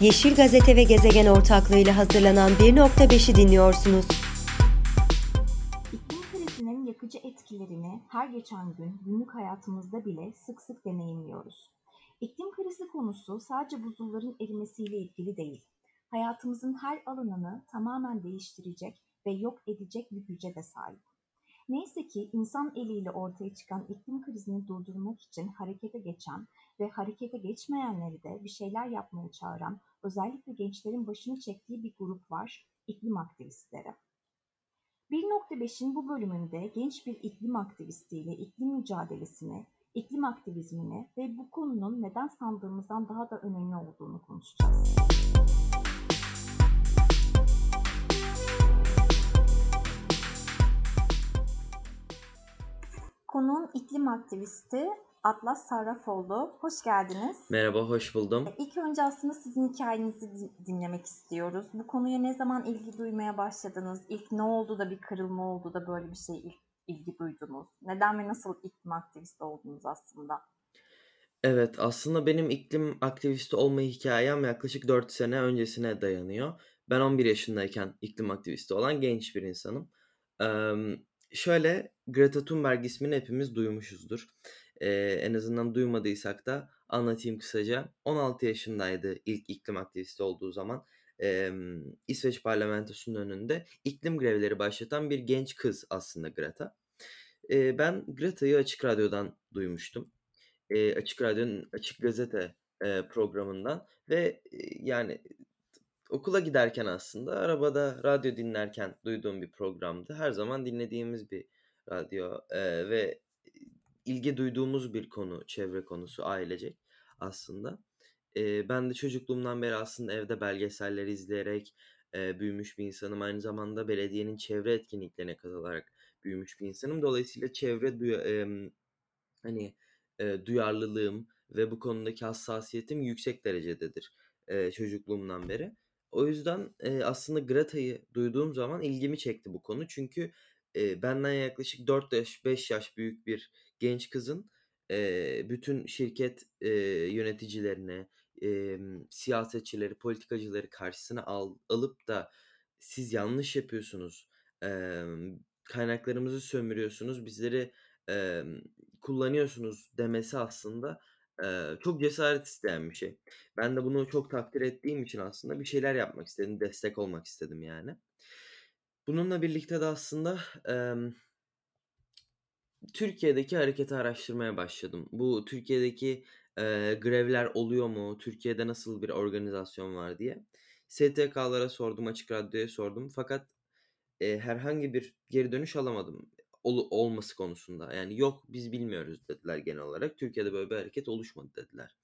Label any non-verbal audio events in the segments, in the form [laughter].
Yeşil Gazete ve Gezegen ortaklığıyla hazırlanan 1.5'i dinliyorsunuz. İklim krizinin yakıcı etkilerini her geçen gün günlük hayatımızda bile sık sık deneyimliyoruz. İklim krizi konusu sadece buzulların erimesiyle ilgili değil. Hayatımızın her alanını tamamen değiştirecek ve yok edecek bir güce de sahip. Neyse ki insan eliyle ortaya çıkan iklim krizini durdurmak için harekete geçen ve harekete geçmeyenleri de bir şeyler yapmaya çağıran, özellikle gençlerin başını çektiği bir grup var, iklim aktivistleri. 1.5'in bu bölümünde genç bir iklim aktivistiyle iklim mücadelesini, iklim aktivizmini ve bu konunun neden sandığımızdan daha da önemli olduğunu konuşacağız. Konuğun iklim aktivisti Atlas Sarrafoğlu. Hoş geldiniz. Merhaba, hoş buldum. İlk önce aslında sizin hikayenizi dinlemek istiyoruz. Bu konuya ne zaman ilgi duymaya başladınız? İlk ne oldu da bir kırılma oldu da böyle bir şey ilk ilgi duydunuz? Neden ve nasıl iklim aktivisti oldunuz aslında? Evet, aslında benim iklim aktivisti olma hikayem yaklaşık 4 sene öncesine dayanıyor. Ben 11 yaşındayken iklim aktivisti olan genç bir insanım. Şöyle Greta Thunberg ismini hepimiz duymuşuzdur. Ee, en azından duymadıysak da anlatayım kısaca. 16 yaşındaydı ilk iklim aktivisti olduğu zaman. Ee, İsveç parlamentosunun önünde iklim grevleri başlatan bir genç kız aslında Greta. Ee, ben Greta'yı Açık Radyo'dan duymuştum. Ee, Açık Radyo'nun Açık Gazete e, programından ve e, yani okula giderken aslında arabada radyo dinlerken duyduğum bir programdı. Her zaman dinlediğimiz bir radyo e, ve ilgi duyduğumuz bir konu, çevre konusu ailecek aslında. E, ben de çocukluğumdan beri aslında evde belgeseller izleyerek e, büyümüş bir insanım. Aynı zamanda belediyenin çevre etkinliklerine katılarak büyümüş bir insanım. Dolayısıyla çevre duya- e, hani e, duyarlılığım ve bu konudaki hassasiyetim yüksek derecededir e, çocukluğumdan beri. O yüzden e, aslında Greta'yı duyduğum zaman ilgimi çekti bu konu. Çünkü e, benden yaklaşık 4 yaş 5 yaş büyük bir genç kızın e, bütün şirket e, yöneticilerine, e, siyasetçileri, politikacıları karşısına al, alıp da siz yanlış yapıyorsunuz, e, kaynaklarımızı sömürüyorsunuz, bizleri e, kullanıyorsunuz demesi aslında çok cesaret isteyen bir şey. Ben de bunu çok takdir ettiğim için aslında bir şeyler yapmak istedim, destek olmak istedim yani. Bununla birlikte de aslında e, Türkiye'deki hareketi araştırmaya başladım. Bu Türkiye'deki e, grevler oluyor mu? Türkiye'de nasıl bir organizasyon var diye. STK'lara sordum, Açık Radyo'ya sordum. Fakat e, herhangi bir geri dönüş alamadım ol, olması konusunda. Yani yok biz bilmiyoruz dediler genel olarak. Türkiye'de böyle bir hareket oluşmadı dediler.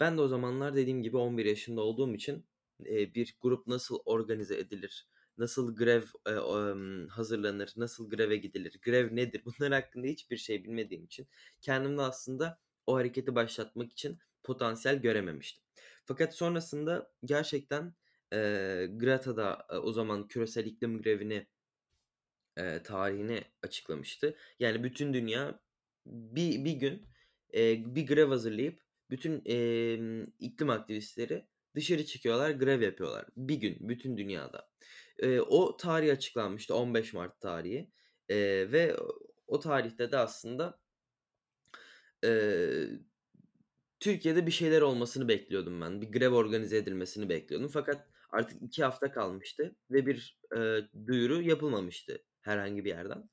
Ben de o zamanlar dediğim gibi 11 yaşında olduğum için e, bir grup nasıl organize edilir, nasıl grev e, e, hazırlanır, nasıl greve gidilir, grev nedir [laughs] bunlar hakkında hiçbir şey bilmediğim için kendimde aslında o hareketi başlatmak için potansiyel görememiştim. Fakat sonrasında gerçekten e, Greta'da e, o zaman küresel iklim grevini e, tarihini açıklamıştı. Yani bütün dünya bir, bir gün e, bir grev hazırlayıp bütün e, iklim aktivistleri dışarı çıkıyorlar, grev yapıyorlar. Bir gün bütün dünyada. E, o tarih açıklanmıştı 15 Mart tarihi e, ve o tarihte de aslında e, Türkiye'de bir şeyler olmasını bekliyordum ben. Bir grev organize edilmesini bekliyordum. Fakat artık iki hafta kalmıştı ve bir e, duyuru yapılmamıştı herhangi bir yerden.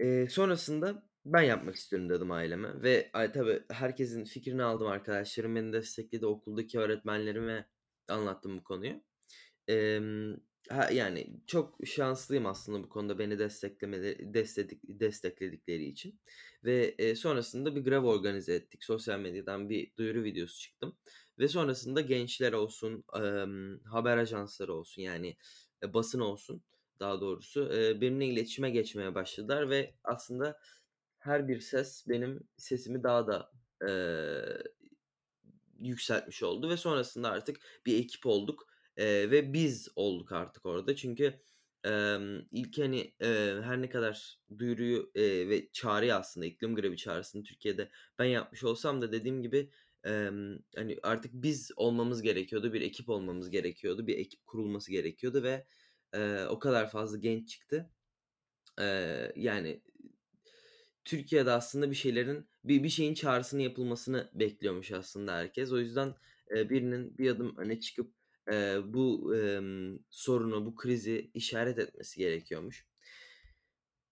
E, sonrasında ben yapmak istiyorum dedim aileme ve ay, tabii herkesin fikrini aldım arkadaşlarım beni destekledi okuldaki öğretmenlerime anlattım bu konuyu. E, ha, yani çok şanslıyım aslında bu konuda beni desteklemedi destekledik, destekledikleri için ve e, sonrasında bir grev organize ettik sosyal medyadan bir duyuru videosu çıktım ve sonrasında gençler olsun e, haber ajansları olsun yani e, basın olsun daha doğrusu e, benimle iletişime geçmeye başladılar ve aslında her bir ses benim sesimi daha da e, yükseltmiş oldu ve sonrasında artık bir ekip olduk e, ve biz olduk artık orada. Çünkü e, ilk hani e, her ne kadar duyuruyu e, ve çağrıyı aslında iklim grevi çağrısını Türkiye'de ben yapmış olsam da dediğim gibi Emm, hani, artık biz olmamız gerekiyordu, bir ekip olmamız gerekiyordu, bir ekip kurulması gerekiyordu ve, eee, o kadar fazla genç çıktı. Eee, yani, Türkiye'de aslında bir şeylerin, bir bir şeyin çağrısının yapılmasını bekliyormuş aslında herkes. O yüzden, eee, birinin bir adım öne çıkıp, eee, bu, emm, sorunu, bu krizi işaret etmesi gerekiyormuş.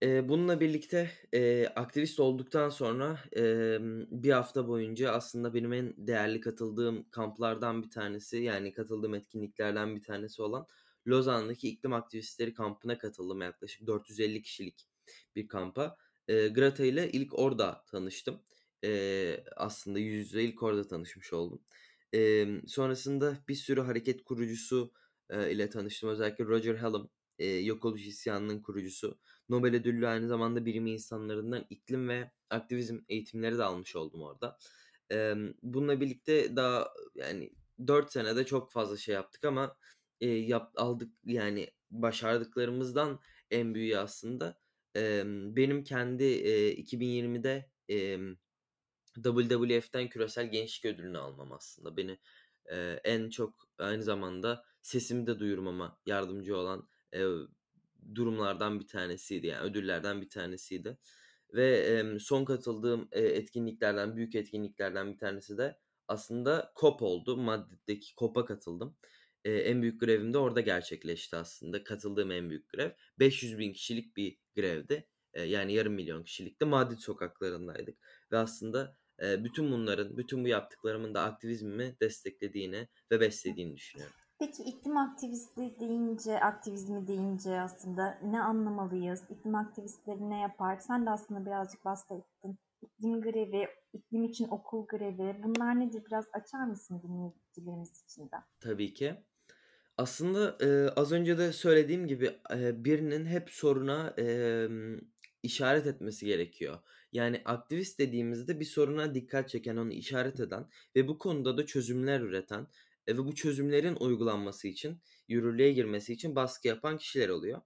Eee, bununla birlikte, eee, aktivist olduktan sonra, emm, 1 hafta boyunca aslında benim en değerli katıldığım kamplardan bir tanesi, yani katıldığım etkinliklerden bir tanesi olan Lozan'daki iklim aktivistleri kampına katıldım. Yaklaşık 450 kişilik bir kampa. Eee, Greta ile ilk orada tanıştım. Eee, aslında yüz yüze ilk orada tanışmış oldum. Emm, sonrasında bir sürü hareket kurucusu, eee, ile tanıştım. Özellikle Roger Hallam, eee, Yok Oluş İsyanı'nın kurucusu. Nobel ödüllü aynı zamanda bilim insanlarından iklim ve aktivizm eğitimleri de almış oldum orada. Emm, bununla birlikte daha, yani 4 senede çok fazla şey yaptık ama, eee, yap aldık yani başardıklarımızdan en büyüğü aslında, emm, benim kendi, eee, 2020'de, emm, WWF'ten Küresel Gençlik Ödülünü almam aslında. Beni, eee, en çok aynı zamanda sesimi de duyurmama yardımcı olan, eee, durumlardan bir tanesiydi, yani ödüllerden bir tanesiydi ve, emm, son katıldığım, eee, etkinliklerden, büyük etkinliklerden bir tanesi de aslında COP oldu. Madrid'deki COP'a katıldım. Eee, en büyük grevim de orada gerçekleşti aslında. Katıldığım en büyük grev. 500.000 kişilik bir grevdi. Eee, yani yarım milyon kişilikti. Madrid sokaklarındaydık ve aslında, eee, bütün bunların, bütün bu yaptıklarımın da aktivizmimi desteklediğini ve beslediğini düşünüyorum. Peki iklim aktivisti deyince, aktivizmi deyince aslında ne anlamalıyız? İklim aktivistleri ne yapar? Sen de aslında birazcık bahsettin. İklim grevi, iklim için okul grevi bunlar nedir? Biraz açar mısın dinleyicilerimiz için de? Tabii ki. Aslında, eee, az önce de söylediğim gibi, eee, birinin hep soruna, emm, işaret etmesi gerekiyor. Yani aktivist dediğimizde bir soruna dikkat çeken, onu işaret eden ve bu konuda da çözümler üreten, eee, ve bu çözümlerin uygulanması için, yürürlüğe girmesi için baskı yapan kişiler oluyor.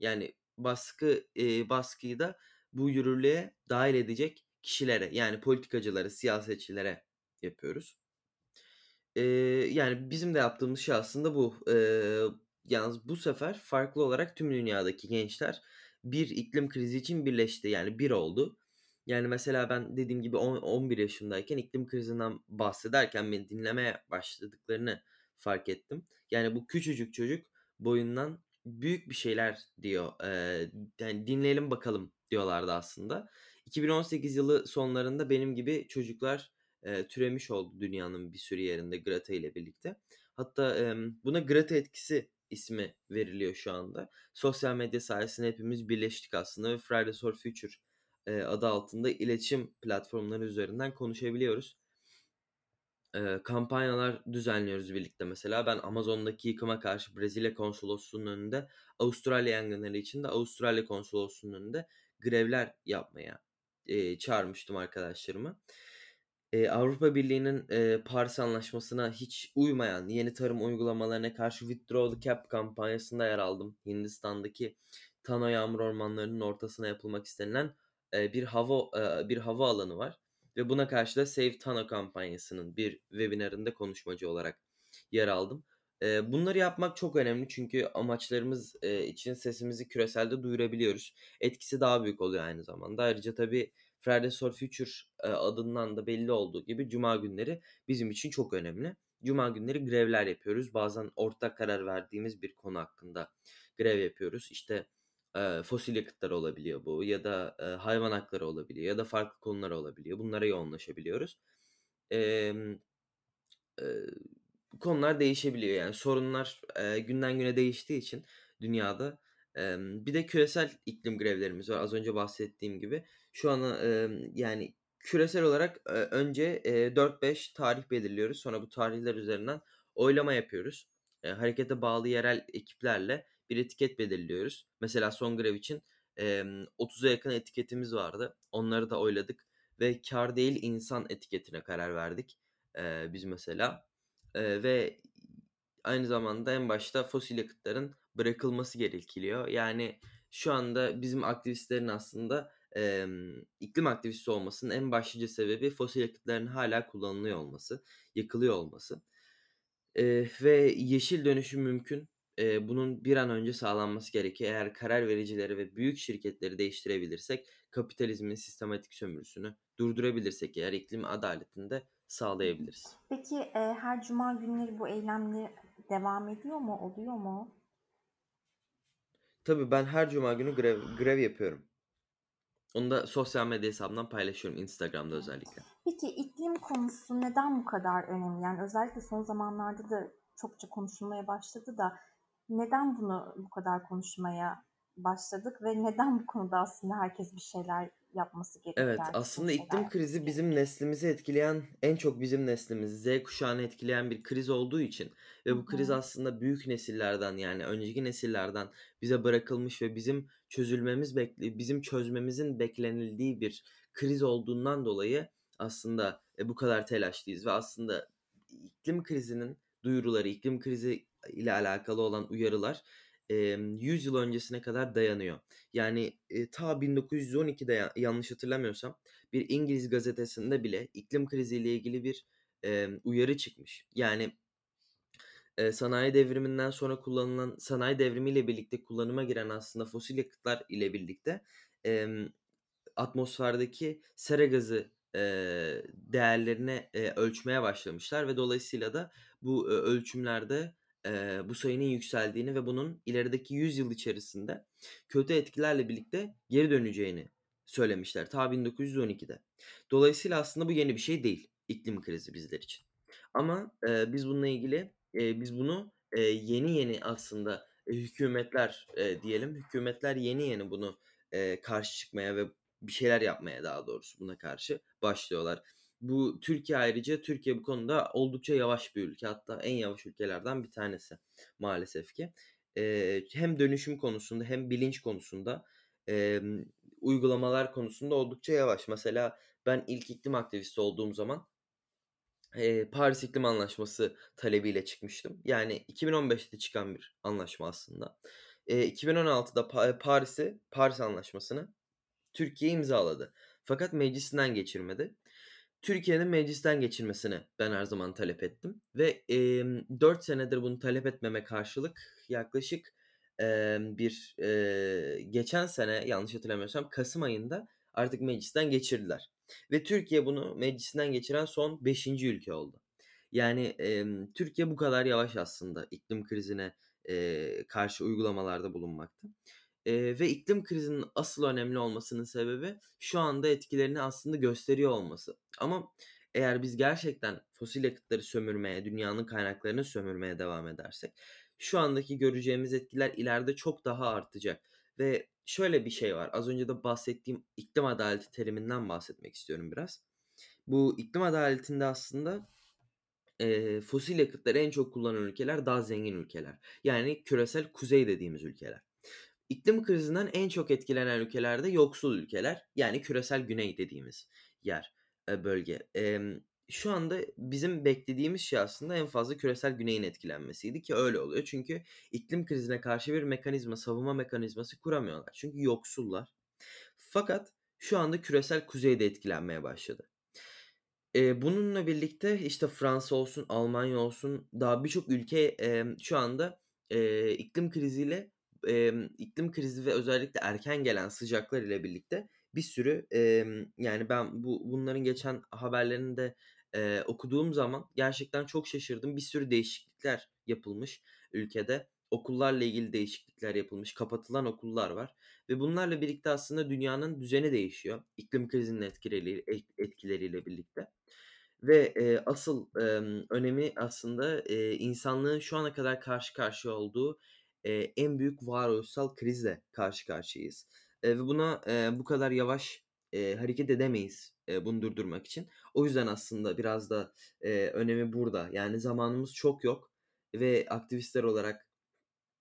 Yani baskı, eee, baskıyı da bu yürürlüğe dâhil edecek kişilere, yani politikacılara, siyasetçilere yapıyoruz. Yani bizim de yaptığımız şey aslında bu. Eee, yalnız bu sefer farklı olarak tüm dünyadaki gençler bir iklim krizi için birleşti. Yani bir oldu. Yani mesela ben dediğim gibi on 11 yaşındayken iklim krizinden bahsederken beni dinlemeye başladıklarını fark ettim. Yani bu küçücük çocuk boyundan büyük bir şeyler diyor. Eee, yani dinleyelim bakalım diyorlardı aslında. 2018 yılı sonlarında benim gibi çocuklar, eee, türemiş oldu dünyanın bir sürü yerinde Greta ile birlikte. Hatta, emm, buna Greta etkisi ismi veriliyor şu anda. Sosyal medya sayesinde hepimiz birleştik aslında ve Fridays for Future, eee, adı altında iletişim platformları üzerinden konuşabiliyoruz. Eee, kampanyalar düzenliyoruz birlikte mesela. Ben Amazon'daki yıkıma karşı Brezilya Konsolosluğu'nun önünde, Avustralya yangınları için de Avustralya Konsolosluğu'nun önünde grevler yapmaya, eee, çağırmıştım arkadaşlarımı. Eee, Avrupa Birliği'nin, eee, Paris Anlaşması'na hiç uymayan yeni tarım uygulamalarına karşı Withdraw the Cap kampanyasında yer aldım. Hindistan'daki Tano yağmur ormanlarının ortasına yapılmak istenilen, eee, bir hava eee, bir hava alanı var ve buna karşı da Save Tano kampanyasının bir webinarında konuşmacı olarak yer aldım. Eee, bunları yapmak çok önemli çünkü amaçlarımız, eee, için sesimizi küreselde duyurabiliyoruz. Etkisi daha büyük oluyor aynı zamanda. Ayrıca tabii Fridays for Future, adından da belli olduğu gibi cuma günleri bizim için çok önemli. Cuma günleri grevler yapıyoruz. Bazen ortak karar verdiğimiz bir konu hakkında grev yapıyoruz. İşte, eee, fosil yakıtlar olabiliyor bu ya da, eee, hayvan hakları olabiliyor ya da farklı konular olabiliyor. Bunlara yoğunlaşabiliyoruz. Emm, eee, konular değişebiliyor yani sorunlar, eee, günden güne değiştiği için dünyada, emm, bir de küresel iklim grevlerimiz var az önce bahsettiğim gibi. Şu an, emm, yani küresel olarak, eee, önce, eee, 4-5 tarih belirliyoruz. Sonra bu tarihler üzerinden oylama yapıyoruz. Eee, harekete bağlı yerel ekiplerle bir etiket belirliyoruz. Mesela son grev için, emm, 30'a yakın etiketimiz vardı. Onları da oyladık ve kâr değil insan etiketine karar verdik, eee, biz mesela, eee, ve aynı zamanda en başta fosil yakıtların bırakılması gerekiliyor. Yani şu anda bizim aktivistlerin aslında, emm, iklim aktivisti olmasının en başlıca sebebi fosil yakıtların hâlâ kullanılıyor olması, yakılıyor olması. Eee, ve yeşil dönüşüm mümkün. Eee, bunun bir an önce sağlanması gerekiyor. Eğer karar vericileri ve büyük şirketleri değiştirebilirsek, kapitalizmin sistematik sömürüsünü durdurabilirsek eğer iklim adaletini de sağlayabiliriz. Peki, eee, her cuma günleri bu eylemler devam ediyor mu, oluyor mu? Tabii, ben her cuma günü grev grev yapıyorum. Onu da sosyal medya hesabımdan paylaşıyorum, Instagram'da özellikle. Peki, iklim konusu neden bu kadar önemli? Yani özellikle son zamanlarda da çokça konuşulmaya başladı da neden bunu bu kadar konuşmaya başladık ve neden bu konuda aslında herkes bir şeyler yapması gerekiyor, Evet, aslında şeyler iklim krizi bizim neslimizi etkileyen, en çok bizim neslimizi, Z kuşağını etkileyen bir kriz olduğu için ve bu kriz hı. aslında büyük nesillerden, yani önceki nesillerden bize bırakılmış ve bizim çözülmemiz bekle bizim çözmemizin beklenildiği bir kriz olduğundan dolayı aslında, eee, bu kadar telaşlıyız ve aslında iklim krizinin duyuruları, iklim krizi ile alakalı olan uyarılar, emm, 100 yıl öncesine kadar dayanıyor. Yani, eee, ta 1912'de ya yanlış hatırlamıyorsam bir İngiliz gazetesinde bile iklim kriziyle ilgili bir, emm, uyarı çıkmış. Yani eee, sanayi devriminden sonra kullanılan sanayi devrimiyle birlikte kullanıma giren aslında fosil yakıtlar ile birlikte, emm, atmosferdeki sera gazı, eee, değerlerini, eee, ölçmeye başlamışlar ve dolayısıyla da bu, eee, ölçümlerde, eee, bu sayının yükseldiğini ve bunun ilerideki 100 yıl içerisinde kötü etkilerle birlikte geri döneceğini söylemişler ta 1912'de. Dolayısıyla aslında bu yeni bir şey değil, iklim krizi bizler için. Ama, eee, biz bununla ilgili, eee, biz bunu, eee, yeni yeni aslında, eee, hükûmetler, eee, diyelim, hükûmetler yeni yeni bunu, eee, karşı çıkmaya ve bir şeyler yapmaya daha doğrusu buna karşı başlıyorlar. Bu Türkiye ayrıca Türkiye bu konuda oldukça yavaş bir ülke. Hatta en yavaş ülkelerden bir tanesi maalesef ki. Eee, hem dönüşüm konusunda hem bilinç konusunda, emm, uygulamalar konusunda oldukça yavaş. Mesela ben ilk iklim aktivisti olduğum zaman, eee, Paris İklim Anlaşması talebiyle çıkmıştım. Yani 2015'te çıkan bir anlaşma aslında. Eee, 2016'da Pa Paris'i Paris Anlaşması'nı Türkiye imzaladı. Fakat meclisinden geçirmedi. Türkiye'nin meclisten geçirmesini ben her zaman talep ettim ve, emm, 4 senedir bunu talep etmeme karşılık yaklaşık, emm, bir, eee, geçen sene yanlış hatırlamıyorsam kasım ayında artık meclisten geçirdiler ve Türkiye bunu meclisinden geçiren son 5'inci ülke oldu. Yani, emm, Türkiye bu kadar yavaş aslında iklim krizine, eee, karşı uygulamalarda bulunmakta. Eee, ve iklim krizinin asıl önemli olmasının sebebi şu anda etkilerini aslında gösteriyor olması. Ama eğer biz gerçekten fosil yakıtları sömürmeye, dünyanın kaynaklarını sömürmeye devam edersek şu andaki göreceğimiz etkiler ileride çok daha artacak ve şöyle bir şey var, az önce de bahsettiğim iklim adaleti teriminden bahsetmek istiyorum biraz. Bu iklim adaletinde aslında, eee, fosil yakıtları en çok kullanan ülkeler daha zengin ülkeler. Yani küresel kuzey dediğimiz ülkeler. İklim krizinden en çok etkilenen ülkeler de yoksul ülkeler. Yani küresel güney dediğimiz yer, eee, bölge. Şu anda bizim beklediğimiz şey aslında en fazla küresel güneyin etkilenmesiydi ki öyle oluyor. Çünkü iklim krizine karşı bir mekanizma, savunma mekanizması kuramıyorlar. Çünkü yoksullar. Fakat şu anda küresel kuzey de etkilenmeye başladı. Eee, bununla birlikte, işte, Fransa olsun, Almanya olsun daha birçok ülke, şu anda, iklim kriziyle, emm, iklim krizi ve özellikle erken gelen sıcaklar ile birlikte bir sürü, emm, yani ben bu bunların geçen haberlerini de, eee, okuduğum zaman gerçekten çok şaşırdım. Bir sürü değişiklikler yapılmış ülkede. Okullarla ilgili değişiklikler yapılmış, kapatılan okullar var ve bunlarla birlikte aslında dünyanın düzeni değişiyor iklim krizinin etkileri et etkileriyle birlikte ve, eee, asıl, emm, önemi aslında, eee, insanlığın şu ana kadar karşı karşıya olduğu, eee, en büyük varoluşsal krizle karşı karşıyayız, eee, ve buna, eee, bu kadar yavaş, eee, hareket edemeyiz, eee, bunu durdurmak için. O yüzden aslında biraz da, eee, önemi burada. Yani zamanımız çok yok ve aktivistler olarak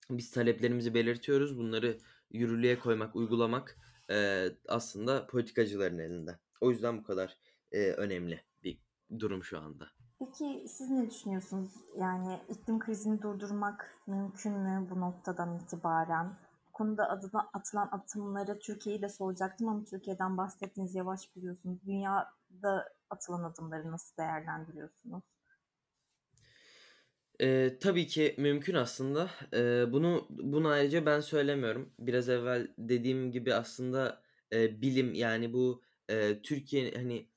biz taleplerimizi belirtiyoruz. Bunları yürürlüğe koymak, uygulamak, eee, aslında politikacıların elinde. O yüzden bu kadar, eee, önemli bir durum şu anda. Peki siz ne düşünüyorsunuz? Yani iklim krizini durdurmak mümkün mü bu noktadan itibaren? Bu konuda adına atılan atımları Türkiye'yi de soracaktım ama Türkiye'den bahsettiniz yavaş biliyorsunuz. Dünyada atılan adımları nasıl değerlendiriyorsunuz? Eee, tabii ki mümkün aslında. Eee, bunu bunu ayrıca ben söylemiyorum. Biraz evvel dediğim gibi aslında, eee, bilim, yani, bu, eee, Türkiye, hani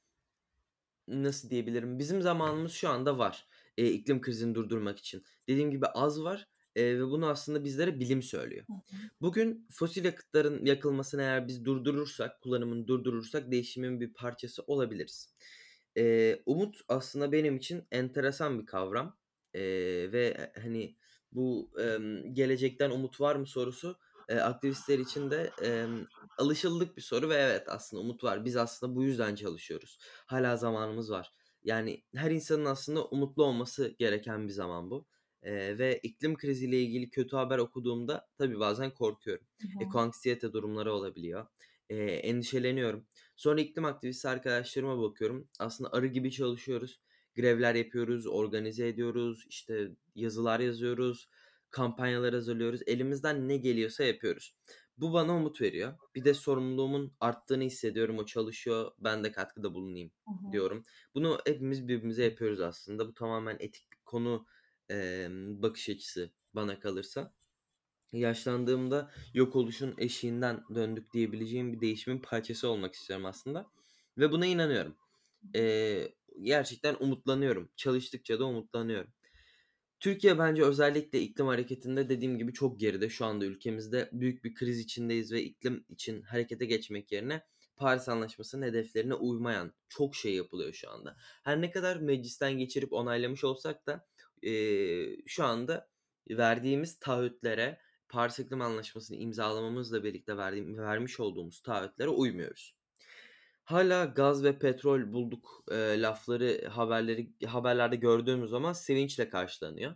nasıl diyebilirim? Bizim zamanımız şu anda var, eee, iklim krizini durdurmak için. Dediğim gibi az var, eee, ve bunu aslında bizlere bilim söylüyor. Bugün fosil yakıtların yakılmasını eğer biz durdurursak, kullanımını durdurursak değişimin bir parçası olabiliriz. Eee, umut aslında benim için enteresan bir kavram, eee, ve, hani, bu, emm, "Gelecekten umut var mı?" sorusu, eee, aktivistler için de, emm, alışıldık bir soru ve evet, aslında umut var. Biz aslında bu yüzden çalışıyoruz. Hâlâ zamanımız var. Yani, her insanın aslında umutlu olması gereken bir zaman bu, eee, ve iklim kriziyle ilgili kötü haber okuduğumda tabii bazen korkuyorum. Ekoanksiyete durumları olabiliyor. Eee, endişeleniyorum. Sonra iklim aktivisti arkadaşlarıma bakıyorum. Aslında arı gibi çalışıyoruz. Grevler yapıyoruz, organize ediyoruz, işte, yazılar yazıyoruz, kampanyalar hazırlıyoruz. Elimizden ne geliyorsa yapıyoruz. Bu bana umut veriyor. Bir de sorumluluğumun arttığını hissediyorum. O çalışıyor, ben de katkıda bulunayım Hı hı. diyorum. Bunu hepimiz birbirimize yapıyoruz aslında. Bu tamamen etik bir konu, emm, bakış açısı bana kalırsa. Yaşlandığımda yok oluşun eşiğinden döndük diyebileceğim bir değişimin parçası olmak istiyorum aslında ve buna inanıyorum. Eee, gerçekten umutlanıyorum. Çalıştıkça da umutlanıyorum. Türkiye bence özellikle iklim hareketinde dediğim gibi çok geride. Şu anda ülkemizde büyük bir kriz içindeyiz ve iklim için harekete geçmek yerine Paris Anlaşması'nın hedeflerine uymayan çok şey yapılıyor şu anda. Her ne kadar meclisten geçirip onaylamış olsak da, eee, şu anda verdiğimiz taahhütlere, Paris İklim Anlaşması'nı imzalamamızla birlikte verdiğim vermiş olduğumuz taahhütlere uymuyoruz. Hâlâ gaz ve petrol bulduk, eee, lafları, haberleri haberlerde gördüğümüz zaman sevinçle karşılanıyor.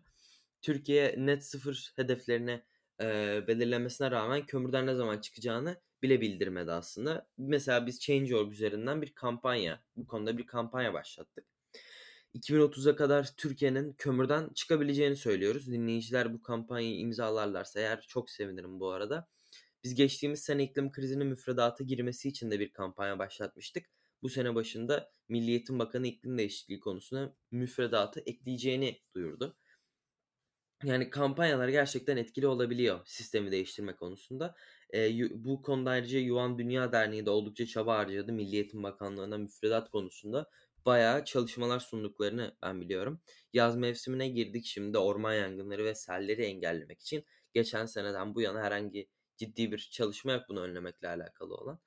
Türkiye net sıfır hedeflerini, eee, belirlemesine rağmen kömürden ne zaman çıkacağını bile bildirmedi aslında. Mesela biz Change.org üzerinden bir kampanya, bu konuda bir kampanya başlattık. 2030'a kadar Türkiye'nin kömürden çıkabileceğini söylüyoruz. Dinleyiciler bu kampanyayı imzalarlarsa eğer çok sevinirim bu arada. Biz geçtiğimiz sene iklim krizinin müfredata girmesi için de bir kampanya başlatmıştık. Bu sene başında Milli Eğitim Bakanı iklim değişikliği konusuna müfredata ekleyeceğini duyurdu. Yani kampanyalar gerçekten etkili olabiliyor sistemi değiştirme konusunda. Yu bu konuda ayrıca Yuvan Dünya Derneği de oldukça çaba harcadı. Milli Eğitim Bakanlığı'na müfredat konusunda bayağı çalışmalar sunduklarını ben biliyorum. Yaz mevsimine girdik. Şimdi orman yangınları ve selleri engellemek için geçen seneden bu yana herhangi ciddi bir çalışma yok bunu önlemekle alakalı olan.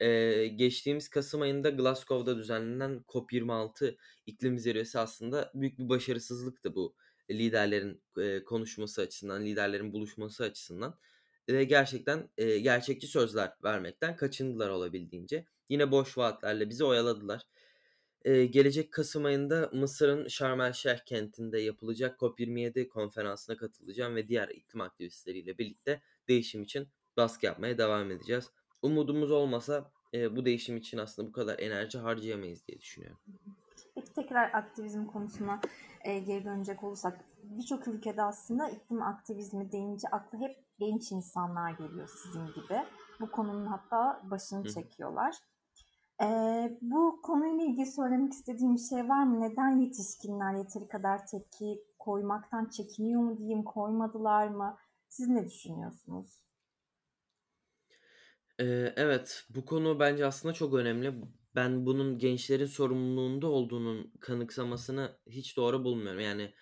Eee, geçtiğimiz kasım ayında Glasgow'da düzenlenen COP26 iklim zirvesi aslında büyük bir başarısızlıktı bu liderlerin, eee, konuşması açısından, liderlerin buluşması açısından ve gerçekten, eee, gerçekçi sözler vermekten kaçındılar olabildiğince. Yine boş vaatlerle bizi oyaladılar. Eee, gelecek kasım ayında Mısır'ın Şarm El Şeyh kentinde yapılacak COP27 konferansına katılacağım ve diğer iklim aktivistleriyle birlikte değişim için baskı yapmaya devam edeceğiz. Umudumuz olmasa, eee, bu değişim için aslında bu kadar enerji harcayamayız diye düşünüyorum. Peki tekrar aktivizm konusuna, eee, geri dönecek olursak birçok ülkede aslında iklim aktivizmi deyince akla hep genç insanlar geliyor sizin gibi. Bu konunun hatta başını Hı çekiyorlar. Eee, bu konuyla ilgili söylemek istediğin bir şey var mı? Neden yetişkinler yeteri kadar tepki koymaktan çekiniyor mu diyeyim, koymadılar mı? Siz ne düşünüyorsunuz? Eee, evet, bu konu bence aslında çok önemli. Ben bunun gençlerin sorumluluğunda olduğunun kanıksamasını hiç doğru bulmuyorum. Yani,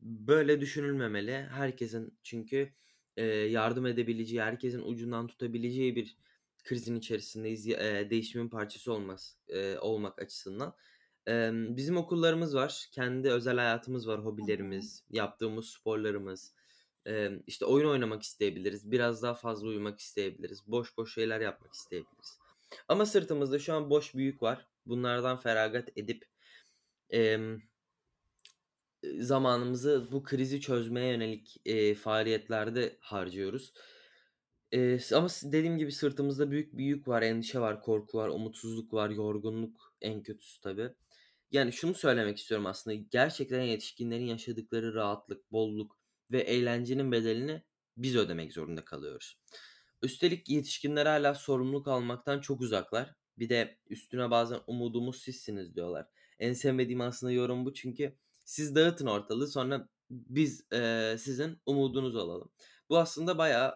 böyle düşünülmemeli. Herkesin çünkü, eee, yardım edebileceği, herkesin ucundan tutabileceği bir krizin içerisindeyiz. Eee, değişimin parçası olması eee, olmak açısından. Emm, bizim okullarımız var. Kendi özel hayatımız var, hobilerimiz, yaptığımız sporlarımız. Emm, işte, oyun oynamak isteyebiliriz, biraz daha fazla uyumak isteyebiliriz, boş boş şeyler yapmak isteyebiliriz. Ama sırtımızda şu an boş bir yük var. Bunlardan feragat edip, ııı, zamanımızı bu krizi çözmeye yönelik, eee, faaliyetlerde harcıyoruz. S ama dediğim gibi sırtımızda büyük bir yük var, endişe var, korku var, umutsuzluk var, yorgunluk en kötüsü tabii. Yani, şunu söylemek istiyorum aslında, gerçekten yetişkinlerin yaşadıkları rahatlık, bolluk ve eğlencenin bedelini biz ödemek zorunda kalıyoruz. Üstelik yetişkinler hâlâ sorumluluk almaktan çok uzaklar. Bir de üstüne bazen umudumuz sizsiniz diyorlar. En sevmediğim aslında yorum bu çünkü siz dağıtın ortalığı sonra biz, eee, sizin umudunuz olalım. Bu aslında bayağı,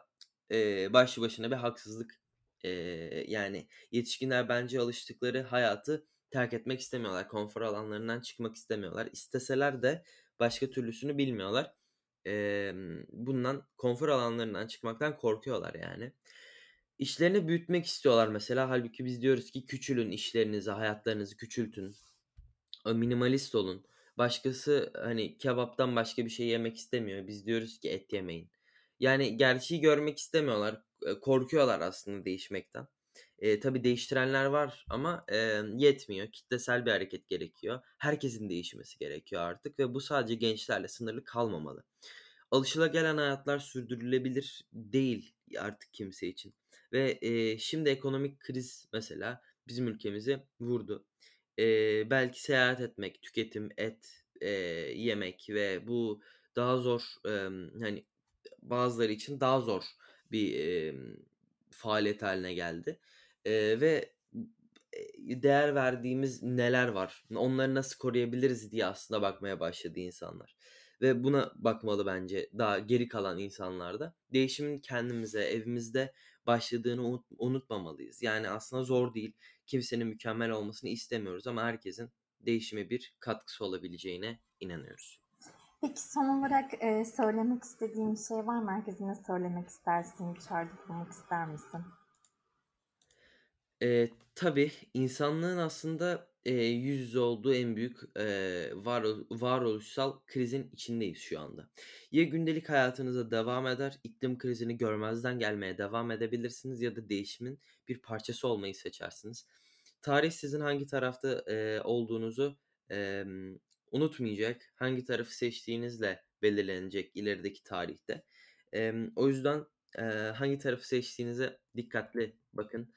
eee, başlı başına bir haksızlık. Eee, yani yetişkinler bence alıştıkları hayatı terk etmek istemiyorlar. Konfor alanlarından çıkmak istemiyorlar. İsteseler de başka türlüsünü bilmiyorlar. Emm, bundan konfor alanlarından çıkmaktan korkuyorlar yani. İşlerini büyütmek istiyorlar mesela. Hâlbuki biz diyoruz ki küçülün işlerinizi, hayatlarınızı küçültün. Minimalist olun. Başkası, hani, kebaptan başka bir şey yemek istemiyor. Biz diyoruz ki et yemeyin. Yani gerçeği görmek istemiyorlar. Korkuyorlar aslında değişmekten. Eee, tabii değiştirenler var ama, emm, yetmiyor. Kitlesel bir hareket gerekiyor. Herkesin değişmesi gerekiyor artık ve bu sadece gençlerle sınırlı kalmamalı. Alışılagelen hayatlar sürdürülebilir değil artık kimse için ve, eee, şimdi ekonomik kriz mesela bizim ülkemizi vurdu. Eee, belki seyahat etmek, tüketim, et, eee, yemek ve bu daha zor, emm, hani, bazıları için daha zor bir, emm, faaliyet hâline geldi. Eee, ve değer verdiğimiz neler var? Onları nasıl koruyabiliriz diye aslında bakmaya başladı insanlar ve buna bakmalı bence daha geri kalan insanlar da. Değişimin kendimize, evimizde başladığını unut unutmamalıyız. Yani aslında zor değil. Kimsenin mükemmel olmasını istemiyoruz ama herkesin değişime bir katkısı olabileceğine inanıyoruz. Peki son olarak, eee, söylemek istediğin bir şey var mı? Herkese ne söylemek istersin? Çağrıda bulunmak ister misin? Eee, tabii insanlığın aslında, eee, yüz yüze olduğu en büyük, eee, varol varoluşsal krizin içindeyiz şu anda. Ya gündelik hayatınıza devam eder, iklim krizini görmezden gelmeye devam edebilirsiniz ya da değişimin bir parçası olmayı seçersiniz. Tarih sizin hangi tarafta, eee, olduğunuzu, emm, unutmayacak, hangi tarafı seçtiğinizle belirlenecek ilerideki tarihte. Emm, o yüzden, eee, hangi tarafı seçtiğinize dikkatli bakın.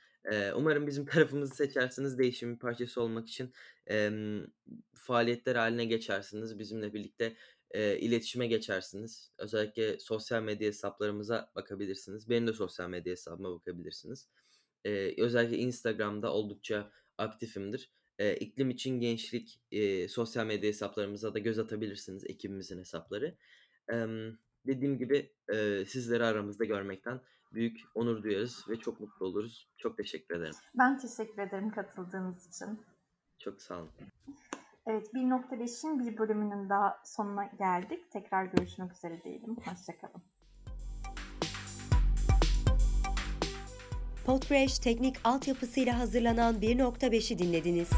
Umarım bizim [laughs] tarafımızı seçersiniz, değişimin parçası olmak için, emm, faaliyetler hâline geçersiniz. Bizimle birlikte, eee, iletişime geçersiniz. Özellikle sosyal medya hesaplarımıza bakabilirsiniz. Benim de sosyal medya hesabıma bakabilirsiniz. Eee, özellikle Instagram'da oldukça aktifimdir. Eee, iklim için gençlik, eee, sosyal medya hesaplarımıza da göz atabilirsiniz, ekibimizin hesapları. Emm, dediğim gibi, eee, sizleri aramızda görmekten büyük onur duyarız ve çok mutlu oluruz. Çok teşekkür ederim. Ben teşekkür ederim katıldığınız için. Çok sağ olun. Evet, 1.5'in bir bölümünün daha sonuna geldik. Tekrar görüşmek üzere diyelim. Hoşça kalın. Podfresh teknik altyapısıyla hazırlanan 1.5'i dinlediniz.